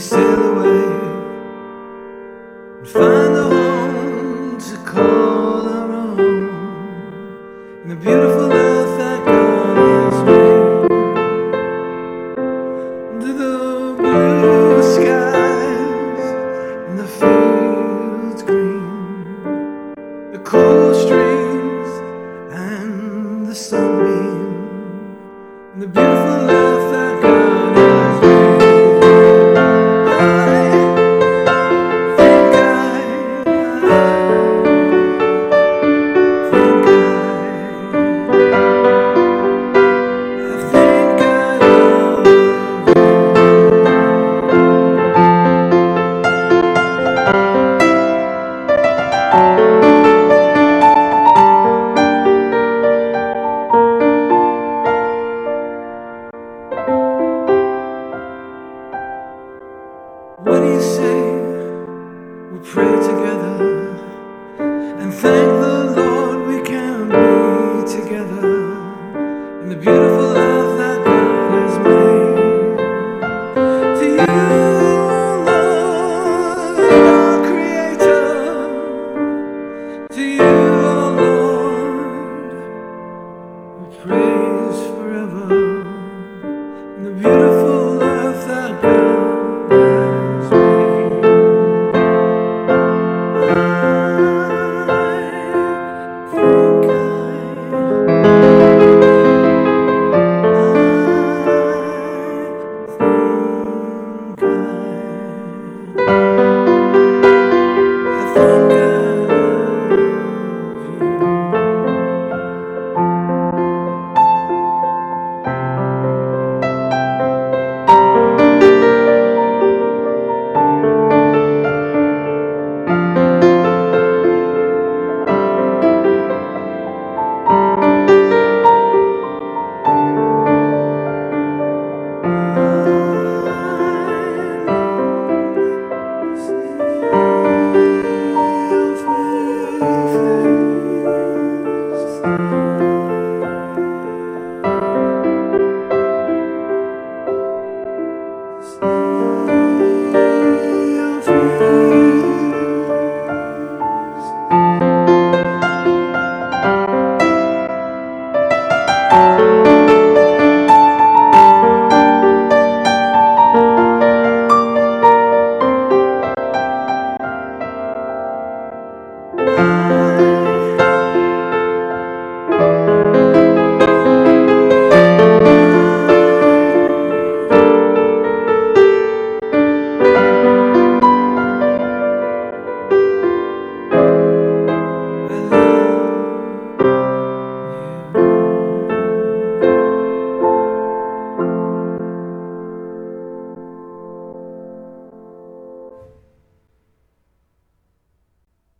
sail away and find a home to call our own in the beautiful earth that God has made. The blue skies and the fields green, the cold streams and the sunbeam, and the beautiful earth. What say? We pray together and thank the Lord we can be together in the beautiful